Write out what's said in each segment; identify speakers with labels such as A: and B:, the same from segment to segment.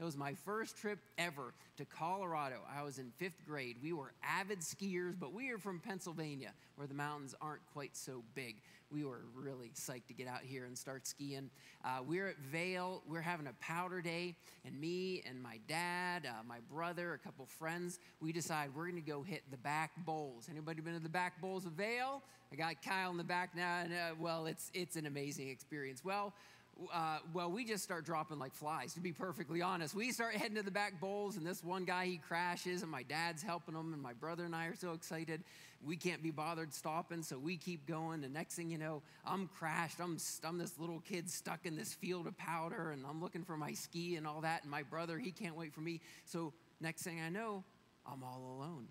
A: It was my first trip ever to Colorado. I was in fifth grade. We were avid skiers, but we are from Pennsylvania, where the mountains aren't quite so big. We were really psyched to get out here and start skiing. Uh, we're at Vail. We're having a powder day, and me and my dad, uh, my brother, a couple friends, we decide we're going to go hit the back bowls. Anybody been to the back bowls of Vail? I got Kyle in the back now, and uh, well, it's it's an amazing experience. Well, uh, well, we just start dropping like flies, to be perfectly honest. We start heading to the back bowls, and this one guy, he crashes, and my dad's helping him, and my brother and I are so excited. We can't be bothered stopping, so we keep going. The next thing you know, I'm crashed. I'm, I'm this little kid stuck in this field of powder, and I'm looking for my ski and all that, and my brother, he can't wait for me. So, next thing I know, I'm all alone.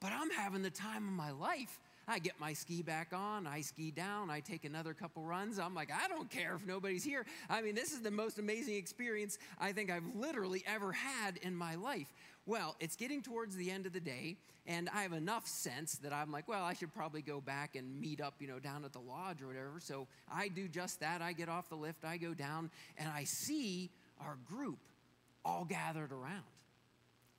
A: But I'm having the time of my life. I get my ski back on, I ski down, I take another couple runs. I'm like, I don't care if nobody's here. I mean, this is the most amazing experience I think I've literally ever had in my life. Well, it's getting towards the end of the day, and I have enough sense that I'm like, well, I should probably go back and meet up, you know, down at the lodge or whatever. So I do just that. I get off the lift, I go down, and I see our group all gathered around.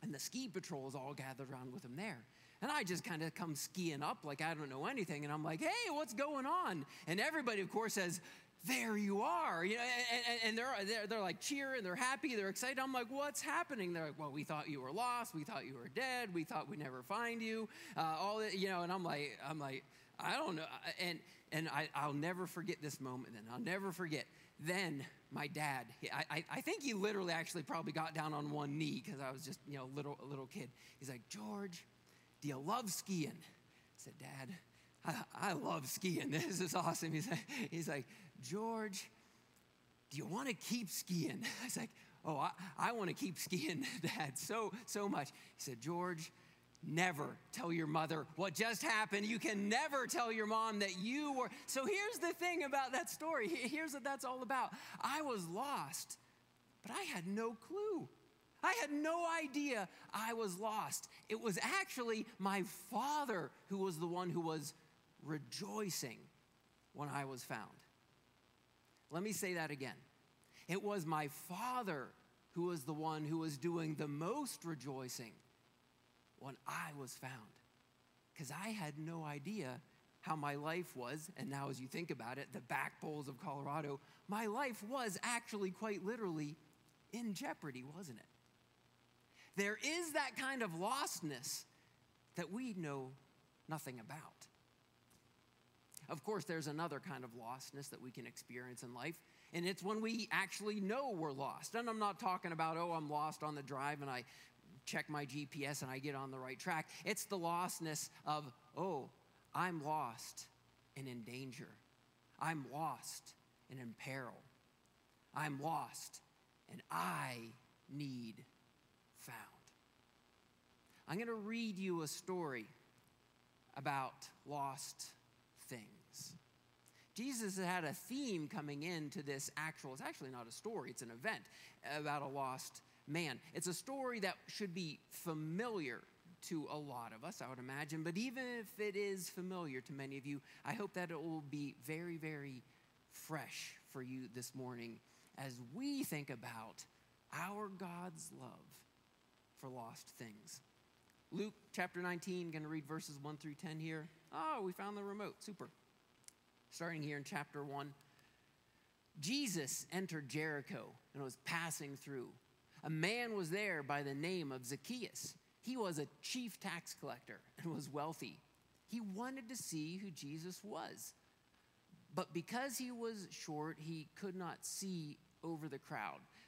A: And the ski patrol is all gathered around with them there. And I just kind of come skiing up like I don't know anything. And I'm like, hey, what's going on? And everybody, of course, says, there you are. You know, and, and they're, they're, they're like cheering, they're happy, they're excited. I'm like, what's happening? They're like, well, we thought you were lost. We thought you were dead. We thought we'd never find you. Uh, all that, you know, and I'm like, I'm like, I don't know. And, and I, I'll never forget this moment then. I'll never forget. Then my dad, I, I, I think he literally actually probably got down on one knee because I was just, you know, little, a little kid. He's like, George, do you love skiing? I said, Dad, I, I love skiing. This is awesome. He's like, he's like, George, do you want to keep skiing? I was like, Oh, I, I want to keep skiing, Dad, so, so much. He said, George, never tell your mother what just happened. You can never tell your mom that you were. So here's the thing about that story. Here's what that's all about. I was lost, but I had no clue. I had no idea I was lost. It was actually my father who was the one who was rejoicing when I was found. Let me say that again. It was my father who was the one who was doing the most rejoicing when I was found. Because I had no idea how my life was. And now, as you think about it, the back bowls of Colorado, my life was actually quite literally in jeopardy, wasn't it? There is that kind of lostness that we know nothing about. Of course, there's another kind of lostness that we can experience in life, and it's when we actually know we're lost. And I'm not talking about, oh, I'm lost on the drive and I check my GPS and I get on the right track. It's the lostness of, oh, I'm lost and in danger. I'm lost and in peril. I'm lost and I need found. I'm going to read you a story about lost things. Jesus had a theme coming into this actual, it's actually not a story, it's an event about a lost man. It's a story that should be familiar to a lot of us, I would imagine, but even if it is familiar to many of you, I hope that it will be very, very fresh for you this morning as we think about our God's love for lost things. Luke chapter 19, going to read verses 1 through 10 here. Oh, we found the remote. Super. Starting here in chapter 1. Jesus entered Jericho and was passing through. A man was there by the name of Zacchaeus. He was a chief tax collector and was wealthy. He wanted to see who Jesus was. But because he was short, he could not see over the crowd.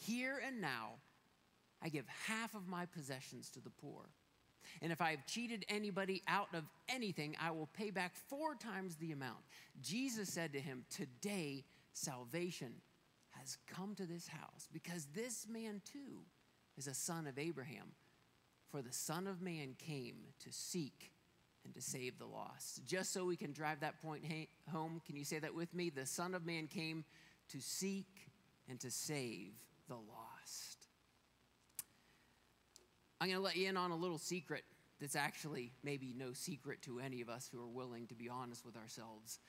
A: here and now, I give half of my possessions to the poor. And if I have cheated anybody out of anything, I will pay back four times the amount. Jesus said to him, Today salvation has come to this house because this man too is a son of Abraham. For the Son of Man came to seek and to save the lost. Just so we can drive that point home, can you say that with me? The Son of Man came to seek and to save the lost. I'm going to let you in on a little secret that's actually maybe no secret to any of us who are willing to be honest with ourselves.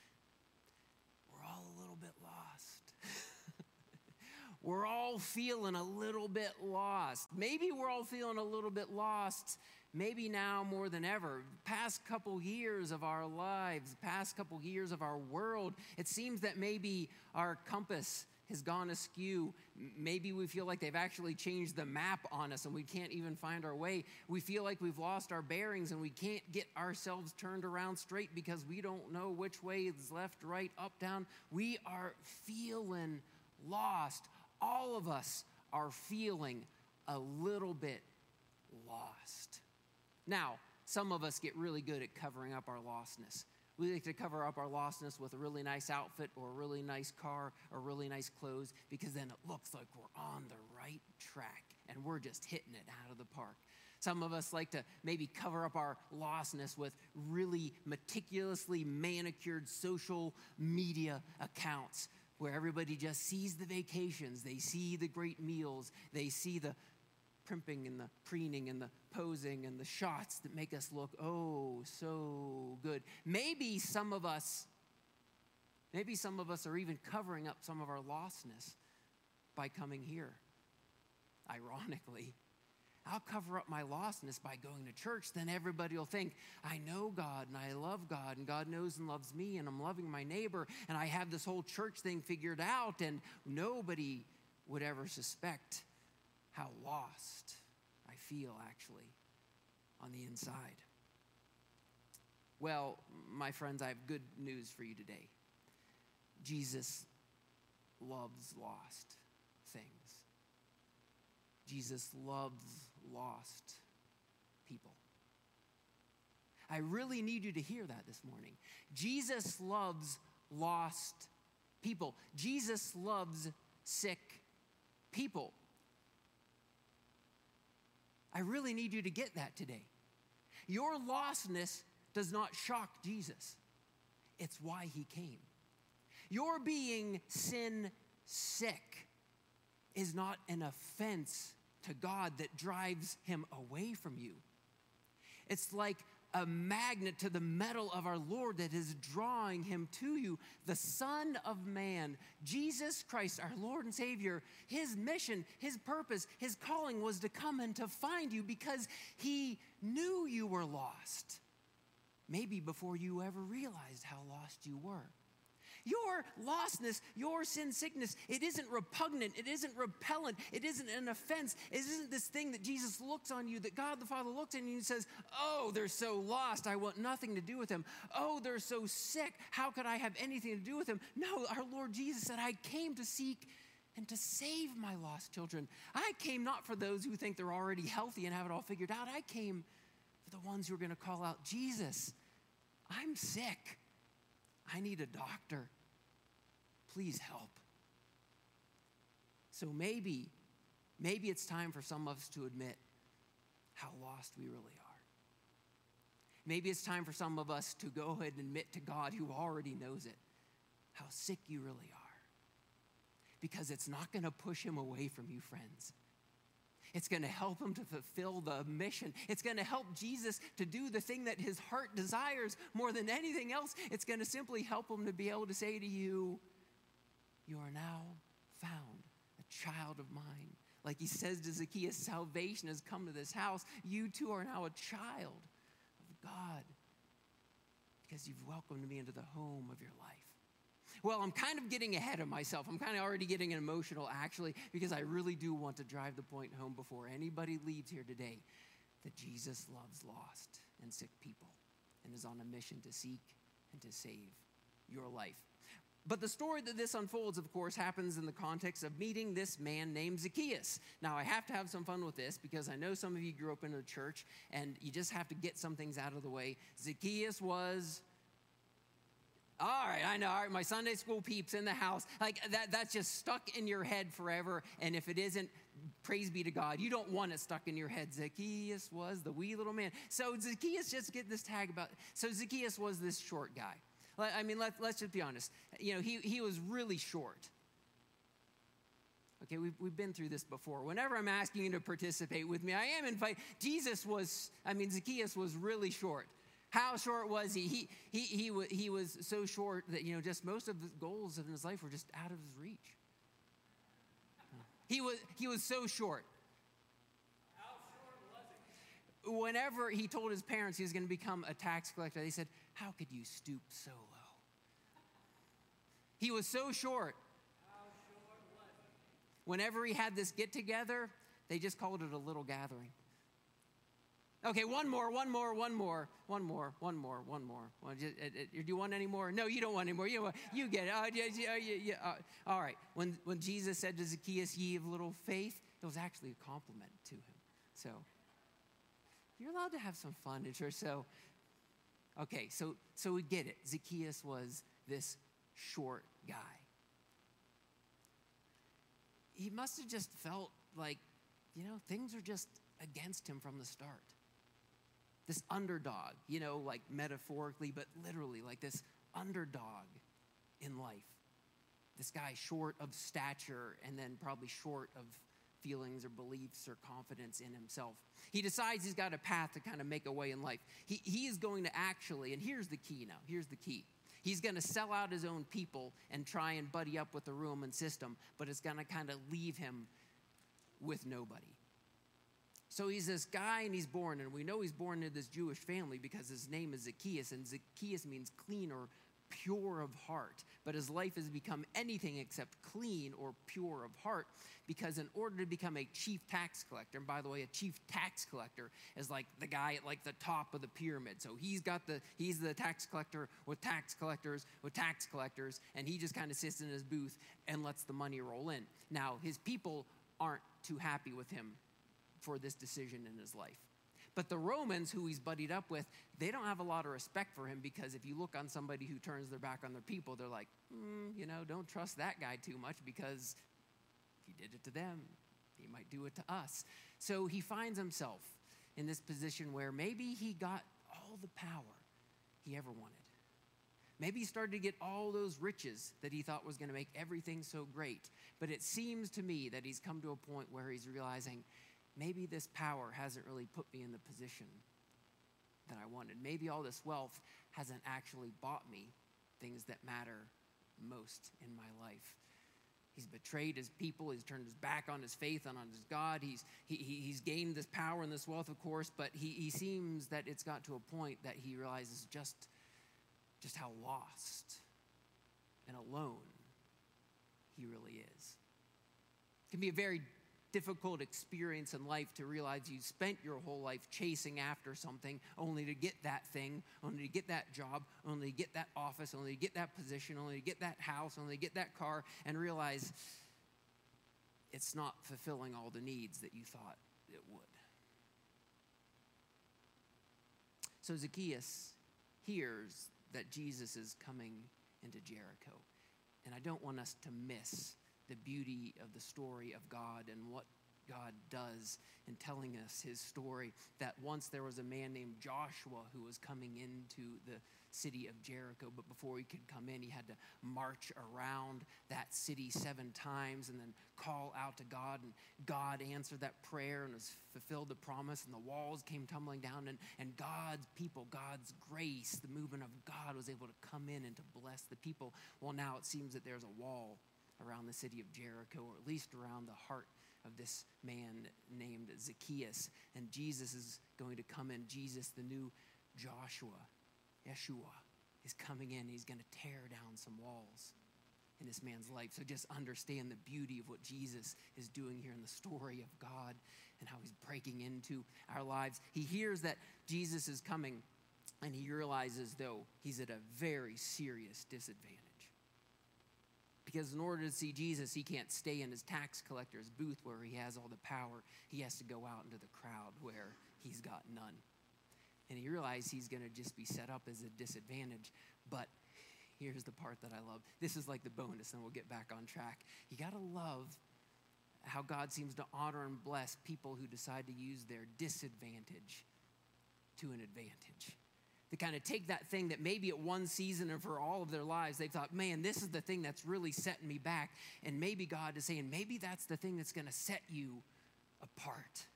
A: We're all a little bit lost. we're all feeling a little bit lost. Maybe we're all feeling a little bit lost maybe now more than ever past couple years of our lives past couple years of our world it seems that maybe our compass has gone askew. Maybe we feel like they've actually changed the map on us and we can't even find our way. We feel like we've lost our bearings and we can't get ourselves turned around straight because we don't know which way is left, right, up, down. We are feeling lost. All of us are feeling a little bit lost. Now, some of us get really good at covering up our lostness. We like to cover up our lostness with a really nice outfit or a really nice car or really nice clothes because then it looks like we're on the right track and we're just hitting it out of the park. Some of us like to maybe cover up our lostness with really meticulously manicured social media accounts where everybody just sees the vacations, they see the great meals, they see the primping and the preening and the posing and the shots that make us look oh so good. Maybe some of us, maybe some of us are even covering up some of our lostness by coming here. Ironically, I'll cover up my lostness by going to church. Then everybody will think, I know God and I love God and God knows and loves me and I'm loving my neighbor and I have this whole church thing figured out and nobody would ever suspect how lost I feel actually on the inside. Well, my friends, I have good news for you today. Jesus loves lost things. Jesus loves lost people. I really need you to hear that this morning. Jesus loves lost people. Jesus loves sick people. I really need you to get that today. Your lostness does not shock Jesus, it's why he came. Your being sin sick is not an offense to God that drives him away from you. It's like a magnet to the metal of our Lord that is drawing him to you. The Son of Man, Jesus Christ, our Lord and Savior, his mission, his purpose, his calling was to come and to find you because he knew you were lost. Maybe before you ever realized how lost you were. Your lostness, your sin sickness, it isn't repugnant, it isn't repellent, it isn't an offense. It isn't this thing that Jesus looks on you, that God the Father looks at you and says, Oh, they're so lost, I want nothing to do with them. Oh, they're so sick, how could I have anything to do with them? No, our Lord Jesus said, I came to seek and to save my lost children. I came not for those who think they're already healthy and have it all figured out. I came for the ones who are going to call out, Jesus, I'm sick. I need a doctor. Please help. So maybe, maybe it's time for some of us to admit how lost we really are. Maybe it's time for some of us to go ahead and admit to God, who already knows it, how sick you really are. Because it's not going to push him away from you, friends. It's going to help him to fulfill the mission. It's going to help Jesus to do the thing that his heart desires more than anything else. It's going to simply help him to be able to say to you, You are now found, a child of mine. Like he says to Zacchaeus, salvation has come to this house. You too are now a child of God because you've welcomed me into the home of your life. Well, I'm kind of getting ahead of myself. I'm kind of already getting emotional, actually, because I really do want to drive the point home before anybody leaves here today that Jesus loves lost and sick people and is on a mission to seek and to save your life. But the story that this unfolds, of course, happens in the context of meeting this man named Zacchaeus. Now, I have to have some fun with this because I know some of you grew up in a church and you just have to get some things out of the way. Zacchaeus was all right, I know. All right, my Sunday school peeps in the house. Like that, that's just stuck in your head forever. And if it isn't, praise be to God. You don't want it stuck in your head. Zacchaeus was the wee little man. So Zacchaeus, just get this tag about. So Zacchaeus was this short guy. I mean, let, let's just be honest. You know, he, he was really short. Okay, we've, we've been through this before. Whenever I'm asking you to participate with me, I am invited. Jesus was, I mean, Zacchaeus was really short. How short was he? He, he, he, he was so short that, you know, just most of the goals in his life were just out of his reach. He was, he was so short.
B: How short was
A: he? Whenever he told his parents he was going to become a tax collector, they said, How could you stoop so low? He was so short.
B: How short was he?
A: Whenever he had this get together, they just called it a little gathering. Okay, one more, one more, one more, one more, one more, one more. Well, just, uh, uh, do you want any more? No, you don't want any more. You, you get it. Yeah, yeah, yeah, yeah. Uh, all right. When, when Jesus said to Zacchaeus, ye of little faith, it was actually a compliment to him. So you're allowed to have some fun in church. So, okay, so, so we get it. Zacchaeus was this short guy. He must have just felt like, you know, things are just against him from the start this underdog, you know, like metaphorically, but literally, like this underdog in life. This guy short of stature and then probably short of feelings or beliefs or confidence in himself. He decides he's got a path to kind of make a way in life. He, he is going to actually, and here's the key now here's the key. He's going to sell out his own people and try and buddy up with the Roman system, but it's going to kind of leave him with nobody. So he's this guy and he's born, and we know he's born into this Jewish family because his name is Zacchaeus, and Zacchaeus means clean or pure of heart. But his life has become anything except clean or pure of heart because in order to become a chief tax collector, and by the way, a chief tax collector is like the guy at like the top of the pyramid. So he's got the he's the tax collector with tax collectors with tax collectors, and he just kind of sits in his booth and lets the money roll in. Now his people aren't too happy with him for this decision in his life. But the Romans, who he's buddied up with, they don't have a lot of respect for him because if you look on somebody who turns their back on their people, they're like, mm, you know, don't trust that guy too much because he did it to them. He might do it to us. So he finds himself in this position where maybe he got all the power he ever wanted. Maybe he started to get all those riches that he thought was going to make everything so great. But it seems to me that he's come to a point where he's realizing maybe this power hasn't really put me in the position that I wanted. Maybe all this wealth hasn't actually bought me things that matter most in my life. He's betrayed his people. He's turned his back on his faith and on his God. He's, he, he's gained this power and this wealth, of course, but he, he seems that it's got to a point that he realizes just, just how lost and alone he really is. It can be a very difficult experience in life to realize you spent your whole life chasing after something only to get that thing, only to get that job, only to get that office, only to get that position, only to get that house, only to get that car, and realize it's not fulfilling all the needs that you thought it would. So Zacchaeus hears that Jesus is coming into Jericho. And I don't want us to miss the beauty of the story of God and what God does in telling us his story. That once there was a man named Joshua who was coming into the city of Jericho, but before he could come in, he had to march around that city seven times and then call out to God. And God answered that prayer and has fulfilled the promise, and the walls came tumbling down. And, and God's people, God's grace, the movement of God was able to come in and to bless the people. Well, now it seems that there's a wall around the city of Jericho, or at least around the heart of this man named Zacchaeus. And Jesus is going to come in. Jesus, the new Joshua, Yeshua, is coming in. He's going to tear down some walls in this man's life. So just understand the beauty of what Jesus is doing here in the story of God and how he's breaking into our lives. He hears that Jesus is coming and he realizes, though, he's at a very serious disadvantage. Because in order to see Jesus, he can't stay in his tax collector's booth where he has all the power. He has to go out into the crowd where he's got none. And he realizes he's going to just be set up as a disadvantage. But here's the part that I love. This is like the bonus, and we'll get back on track. You got to love how God seems to honor and bless people who decide to use their disadvantage to an advantage. To kind of take that thing that maybe at one season or for all of their lives they thought, man, this is the thing that's really setting me back. And maybe God is saying, maybe that's the thing that's going to set you apart.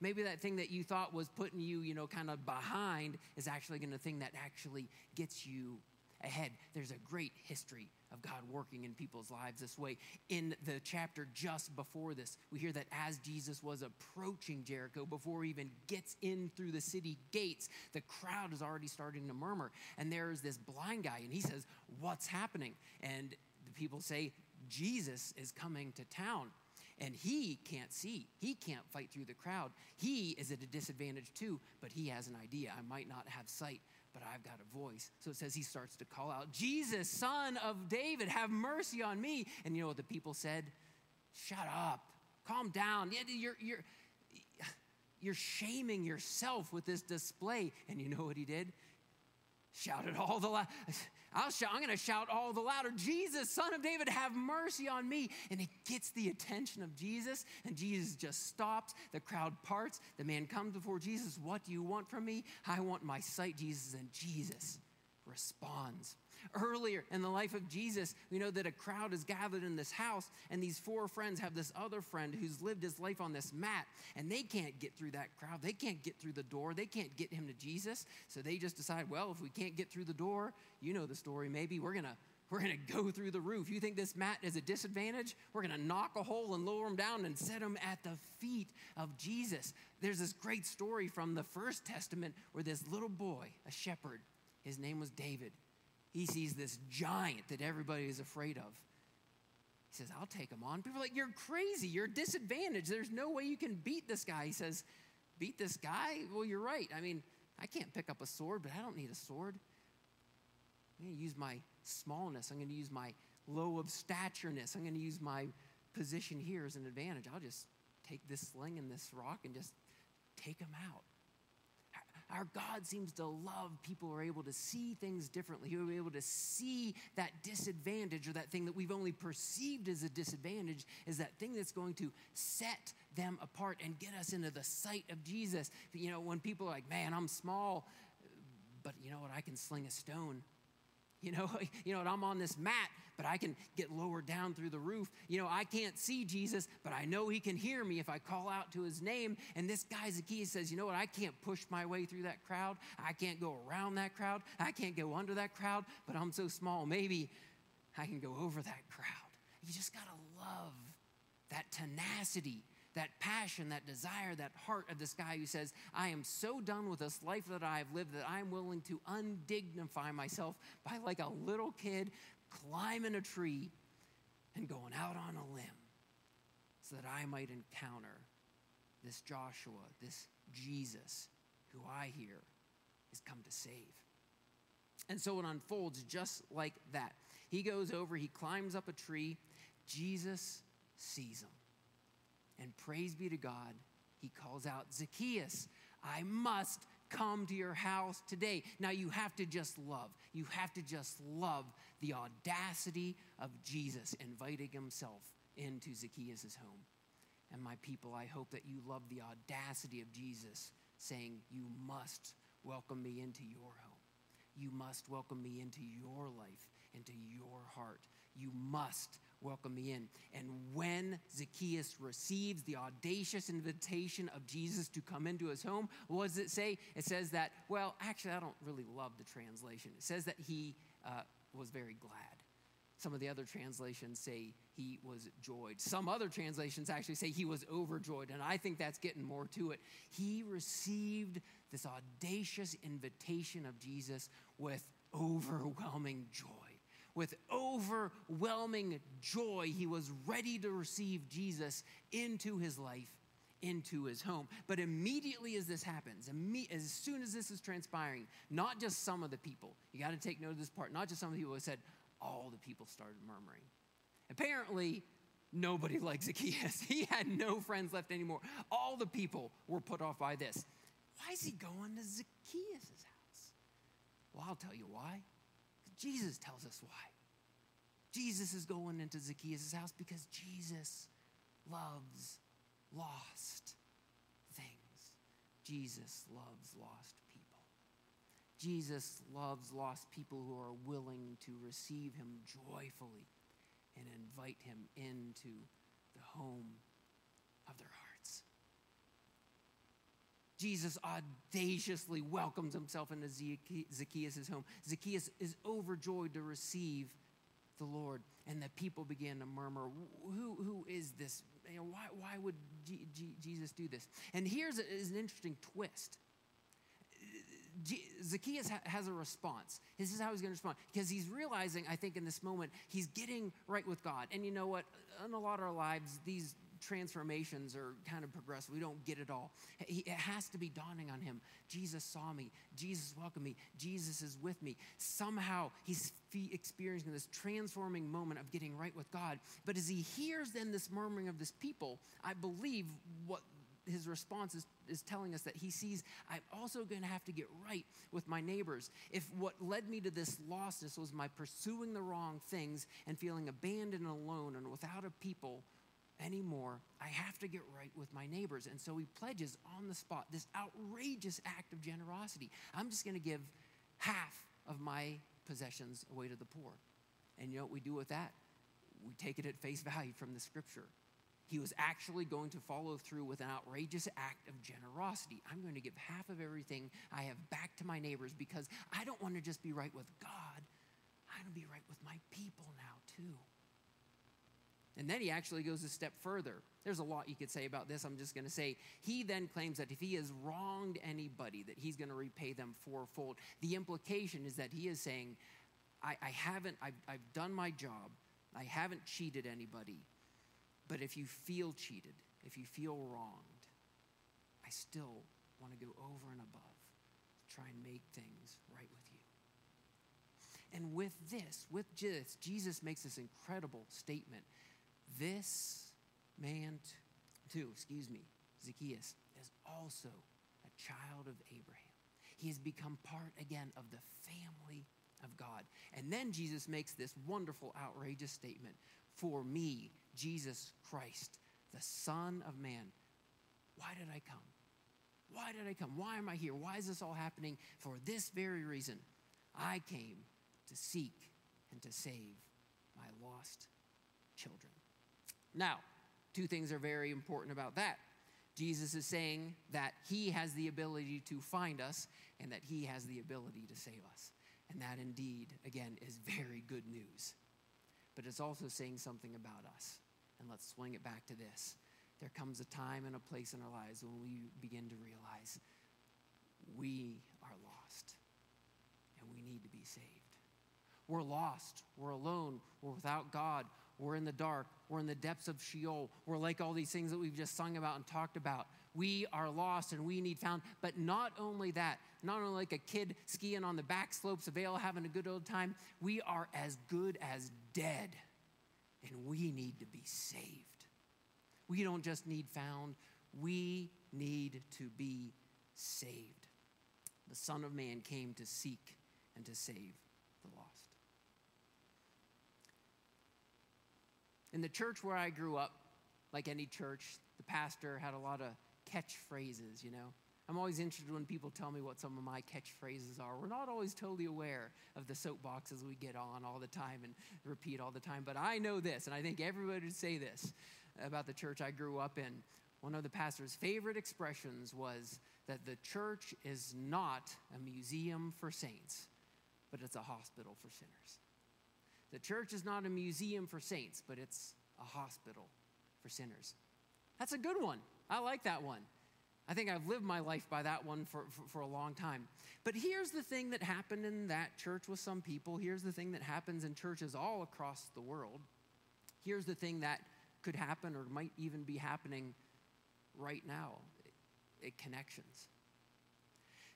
A: Maybe that thing that you thought was putting you, you know, kind of behind is actually going to thing that actually gets you ahead. There's a great history of God working in people's lives this way. In the chapter just before this, we hear that as Jesus was approaching Jericho, before he even gets in through the city gates, the crowd is already starting to murmur. And there is this blind guy, and he says, What's happening? And the people say, Jesus is coming to town and he can't see. He can't fight through the crowd. He is at a disadvantage too, but he has an idea. I might not have sight, but I've got a voice. So it says he starts to call out, Jesus, son of David, have mercy on me. And you know what the people said? Shut up. Calm down. You're, you're, you're shaming yourself with this display. And you know what he did? Shouted all the loud. I'll shout, I'm going to shout all the louder, Jesus, son of David, have mercy on me. And it gets the attention of Jesus, and Jesus just stops. The crowd parts. The man comes before Jesus. What do you want from me? I want my sight, Jesus. And Jesus responds. Earlier in the life of Jesus, we know that a crowd is gathered in this house, and these four friends have this other friend who's lived his life on this mat, and they can't get through that crowd. They can't get through the door. They can't get him to Jesus. So they just decide, well, if we can't get through the door, you know the story, maybe we're going to we're going to go through the roof. You think this mat is a disadvantage? We're going to knock a hole and lower him down and set him at the feet of Jesus. There's this great story from the First Testament where this little boy, a shepherd, his name was David, he sees this giant that everybody is afraid of. He says, I'll take him on. People are like, You're crazy. You're disadvantaged. There's no way you can beat this guy. He says, Beat this guy? Well, you're right. I mean, I can't pick up a sword, but I don't need a sword. I'm going to use my smallness. I'm going to use my low of statureness. I'm going to use my position here as an advantage. I'll just take this sling and this rock and just take him out. Our God seems to love people who are able to see things differently, who are able to see that disadvantage or that thing that we've only perceived as a disadvantage is that thing that's going to set them apart and get us into the sight of Jesus. You know, when people are like, man, I'm small, but you know what? I can sling a stone. You know, you know, I'm on this mat, but I can get lowered down through the roof. You know, I can't see Jesus, but I know he can hear me if I call out to his name. And this guy Zacchaeus says, you know what? I can't push my way through that crowd. I can't go around that crowd. I can't go under that crowd, but I'm so small. Maybe I can go over that crowd. You just got to love that tenacity that passion, that desire, that heart of this guy who says, I am so done with this life that I have lived that I'm willing to undignify myself by, like a little kid, climbing a tree and going out on a limb so that I might encounter this Joshua, this Jesus, who I hear is come to save. And so it unfolds just like that. He goes over, he climbs up a tree. Jesus sees him. And praise be to God, he calls out, Zacchaeus, I must come to your house today. Now you have to just love, you have to just love the audacity of Jesus inviting himself into Zacchaeus' home. And my people, I hope that you love the audacity of Jesus saying, You must welcome me into your home. You must welcome me into your life, into your heart. You must welcome me in. And when Zacchaeus receives the audacious invitation of Jesus to come into his home, what does it say? It says that, well, actually, I don't really love the translation. It says that he uh, was very glad. Some of the other translations say he was joyed. Some other translations actually say he was overjoyed, and I think that's getting more to it. He received this audacious invitation of Jesus with overwhelming joy with overwhelming joy, he was ready to receive Jesus into his life, into his home. But immediately as this happens, as soon as this is transpiring, not just some of the people, you got to take note of this part, not just some of the people who said, all the people started murmuring. Apparently, nobody liked Zacchaeus. He had no friends left anymore. All the people were put off by this. Why is he going to Zacchaeus' house? Well, I'll tell you why. Jesus tells us why. Jesus is going into Zacchaeus' house because Jesus loves lost things. Jesus loves lost people. Jesus loves lost people who are willing to receive him joyfully and invite him into the home of their hearts. Jesus audaciously welcomes himself into Zacchaeus' home. Zacchaeus is overjoyed to receive the Lord, and the people began to murmur, Who, who is this? You know, why, why would G- G- Jesus do this? And here's a, an interesting twist. Zacchaeus ha- has a response. This is how he's going to respond because he's realizing, I think, in this moment, he's getting right with God. And you know what? In a lot of our lives, these transformations are kind of progressive. We don't get it all. It has to be dawning on him. Jesus saw me. Jesus welcomed me. Jesus is with me. Somehow he's experiencing this transforming moment of getting right with God. But as he hears then this murmuring of this people, I believe what his response is, is telling us that he sees I'm also going to have to get right with my neighbors. If what led me to this lostness was my pursuing the wrong things and feeling abandoned and alone and without a people anymore. I have to get right with my neighbors. And so he pledges on the spot this outrageous act of generosity. I'm just going to give half of my possessions away to the poor. And you know what we do with that? We take it at face value from the scripture. He was actually going to follow through with an outrageous act of generosity. I'm going to give half of everything I have back to my neighbors because I don't want to just be right with God. I want to be right with my people now, too. And then he actually goes a step further. There's a lot you could say about this. I'm just going to say he then claims that if he has wronged anybody, that he's going to repay them fourfold. The implication is that he is saying, I, I haven't, I've, I've done my job. I haven't cheated anybody. But if you feel cheated, if you feel wronged, I still want to go over and above to try and make things right with you. And with this, with this, Jesus makes this incredible statement this man, too, excuse me, Zacchaeus, is also a child of Abraham. He has become part again of the family of God. And then Jesus makes this wonderful, outrageous statement For me, Jesus Christ, the Son of Man, why did I come? Why did I come? Why am I here? Why is this all happening? For this very reason, I came to seek and to save my lost children. Now, two things are very important about that. Jesus is saying that he has the ability to find us and that he has the ability to save us. And that indeed, again, is very good news. But it's also saying something about us. And let's swing it back to this. There comes a time and a place in our lives when we begin to realize we are lost and we need to be saved. We're lost, we're alone, we're without God, we're in the dark. We're in the depths of Sheol. We're like all these things that we've just sung about and talked about. We are lost and we need found. But not only that, not only like a kid skiing on the back slopes of Vail having a good old time, we are as good as dead and we need to be saved. We don't just need found, we need to be saved. The Son of Man came to seek and to save the lost. In the church where I grew up, like any church, the pastor had a lot of catchphrases, you know. I'm always interested when people tell me what some of my catchphrases are. We're not always totally aware of the soapboxes we get on all the time and repeat all the time, but I know this, and I think everybody would say this about the church I grew up in. One of the pastor's favorite expressions was that the church is not a museum for saints, but it's a hospital for sinners. The church is not a museum for saints, but it's a hospital for sinners. That's a good one. I like that one. I think I've lived my life by that one for, for, for, a long time. But here's the thing that happened in that church with some people. Here's the thing that happens in churches all across the world. Here's the thing that could happen or might even be happening right now it, connections.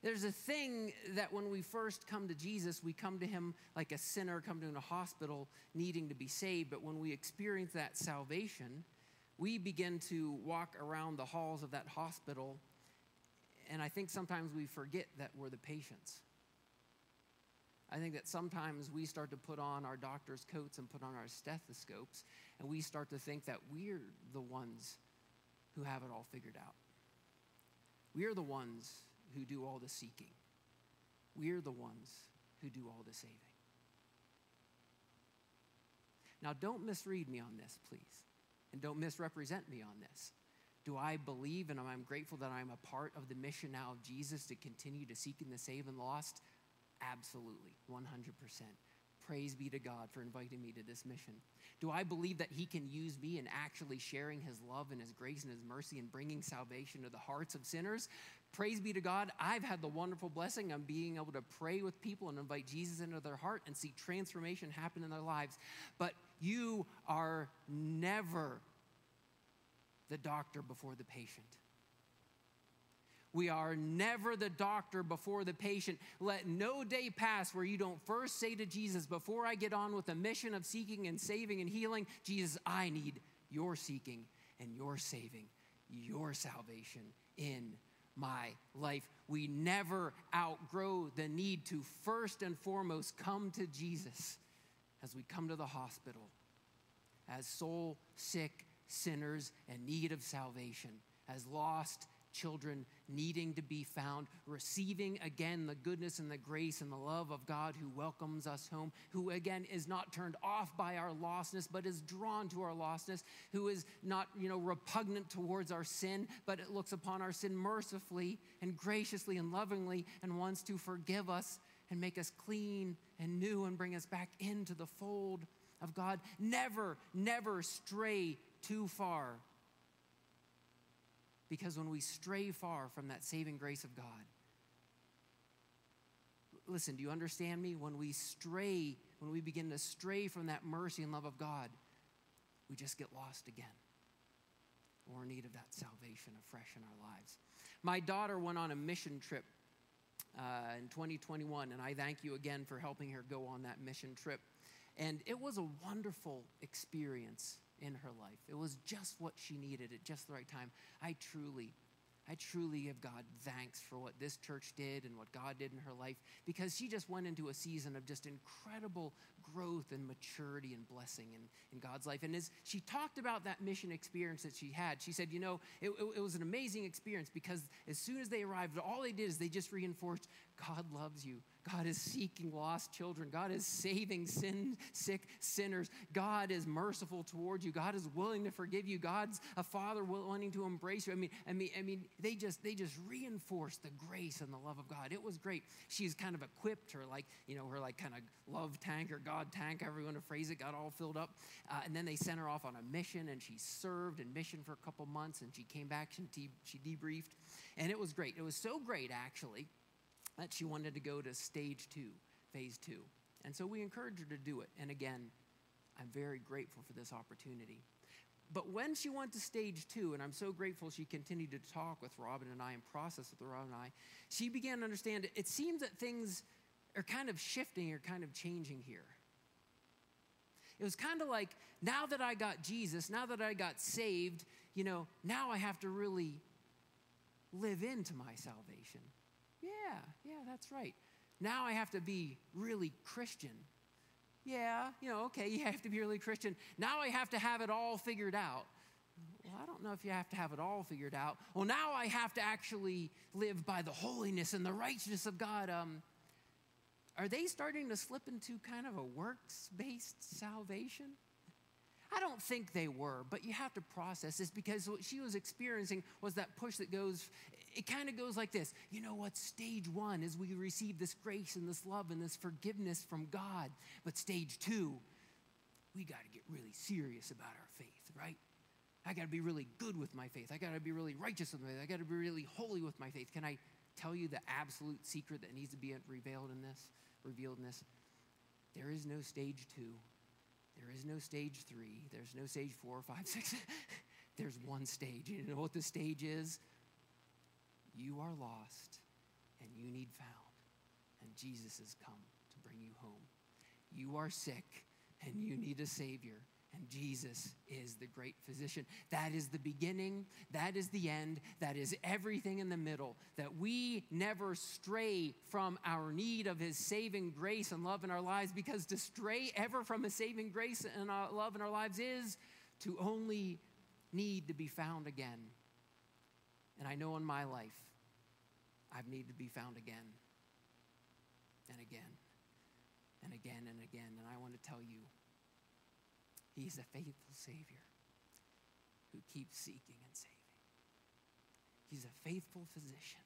A: There's a thing that when we first come to Jesus, we come to him like a sinner, come to a hospital needing to be saved. But when we experience that salvation, we begin to walk around the halls of that hospital. And I think sometimes we forget that we're the patients. I think that sometimes we start to put on our doctor's coats and put on our stethoscopes, and we start to think that we're the ones who have it all figured out. We are the ones who do all the seeking. We are the ones who do all the saving. Now, don't misread me on this, please, and don't misrepresent me on this. Do I believe and I'm grateful that I'm a part of the mission now of Jesus to continue to seek and to save and lost? Absolutely, 100%. Praise be to God for inviting me to this mission. Do I believe that He can use me in actually sharing His love and His grace and His mercy and bringing salvation to the hearts of sinners? Praise be to God. I've had the wonderful blessing of being able to pray with people and invite Jesus into their heart and see transformation happen in their lives. But you are never the doctor before the patient. We are never the doctor before the patient. Let no day pass where you don't first say to Jesus, Before I get on with the mission of seeking and saving and healing, Jesus, I need your seeking and your saving, your salvation in my life. We never outgrow the need to first and foremost come to Jesus as we come to the hospital as soul sick sinners in need of salvation, as lost children needing to be found, receiving again the goodness and the grace and the love of God who welcomes us home, who again is not turned off by our lostness, but is drawn to our lostness, who is not, you know, repugnant towards our sin, but it looks upon our sin mercifully and graciously and lovingly and wants to forgive us and make us clean and new and bring us back into the fold of God. Never, never stray too far because when we stray far from that saving grace of God, listen, do you understand me? When we stray, when we begin to stray from that mercy and love of God, we just get lost again. We're in need of that salvation afresh in our lives. My daughter went on a mission trip uh, in 2021, and I thank you again for helping her go on that mission trip. And it was a wonderful experience in her life. It was just what she needed at just the right time. I truly, I truly give God thanks for what this church did and what God did in her life because she just went into a season of just incredible growth and maturity and blessing in, in God's life. And as she talked about that mission experience that she had, she said, You know, it, it, it was an amazing experience because as soon as they arrived, all they did is they just reinforced God loves you. God is seeking lost children. God is saving sin, sick sinners. God is merciful towards you. God is willing to forgive you. God's a father wanting to embrace you. I mean, I mean, I mean, they just they just reinforced the grace and the love of God. It was great. She's kind of equipped her like you know her like kind of love tank or God tank, however you want to phrase it, got all filled up. Uh, and then they sent her off on a mission, and she served in mission for a couple months, and she came back. De- she debriefed, and it was great. It was so great actually that she wanted to go to stage two, phase two. And so we encouraged her to do it. And again, I'm very grateful for this opportunity. But when she went to stage two, and I'm so grateful she continued to talk with Robin and I and process with Robin and I, she began to understand it, seems that things are kind of shifting or kind of changing here. It was kind of like now that I got Jesus, now that I got saved, you know, now I have to really live into my salvation. Yeah, yeah, that's right. Now I have to be really Christian. Yeah, you know, okay, you have to be really Christian. Now I have to have it all figured out. Well, I don't know if you have to have it all figured out. Well, now I have to actually live by the holiness and the righteousness of God. Um, are they starting to slip into kind of a works based salvation? I don't think they were, but you have to process this because what she was experiencing was that push that goes it kind of goes like this You know what? Stage one is we receive this grace and this love and this forgiveness from God. But stage two, we got to get really serious about our faith, right? I got to be really good with my faith. I got to be really righteous with my faith. I got to be really holy with my faith. Can I tell you the absolute secret that needs to be revealed in this? Revealed in this? There is no stage two. There is no stage three. There's no stage four, five, six. There's one stage. You know what the stage is? You are lost and you need found, and Jesus has come to bring you home. You are sick and you need a Savior, And Jesus is the great physician. That is the beginning, that is the end, that is everything in the middle. That we never stray from our need of his saving grace and love in our lives, because to stray ever from his saving grace and love in our lives is to only need to be found again. And I know in my life, I've needed to be found again and again and again and again. And I want to tell you, He's a faithful Savior who keeps seeking and saving. He's a faithful physician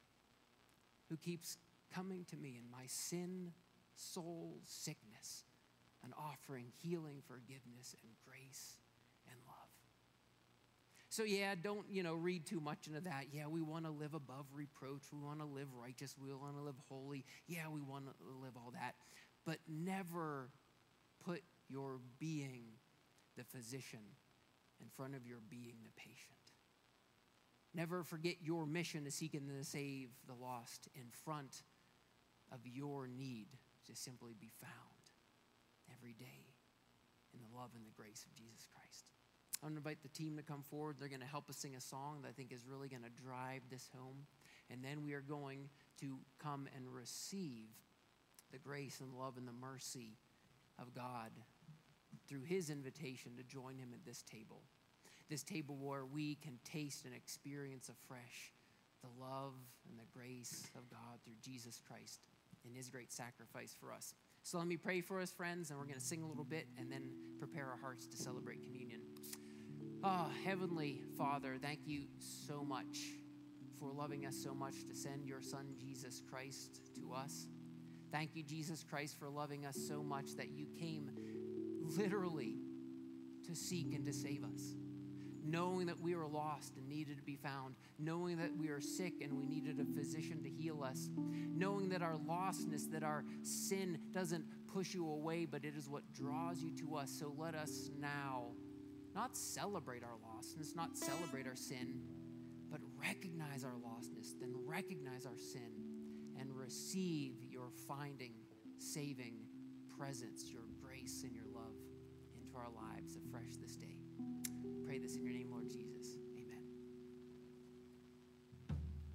A: who keeps coming to me in my sin, soul, sickness, and offering healing, forgiveness, and grace and love. So, yeah, don't, you know, read too much into that. Yeah, we want to live above reproach. We want to live righteous. We want to live holy. Yeah, we want to live all that. But never put your being the physician in front of your being the patient. Never forget your mission to seek and to save the lost in front of your need to simply be found every day in the love and the grace of Jesus Christ. I'm going to invite the team to come forward. They're going to help us sing a song that I think is really going to drive this home. And then we are going to come and receive the grace and love and the mercy of God through his invitation to join him at this table. This table where we can taste and experience afresh the love and the grace of God through Jesus Christ and his great sacrifice for us. So let me pray for us, friends, and we're going to sing a little bit and then prepare our hearts to celebrate communion. Ah, oh, Heavenly Father, thank you so much for loving us so much to send your Son, Jesus Christ, to us. Thank you, Jesus Christ, for loving us so much that you came literally to seek and to save us. Knowing that we were lost and needed to be found, knowing that we are sick and we needed a physician to heal us, knowing that our lostness, that our sin doesn't push you away, but it is what draws you to us. So let us now not celebrate our lostness, not celebrate our sin, but recognize our lostness, then recognize our sin and receive your finding, saving presence, your grace, and your our lives afresh this day. Pray this in your name, Lord Jesus.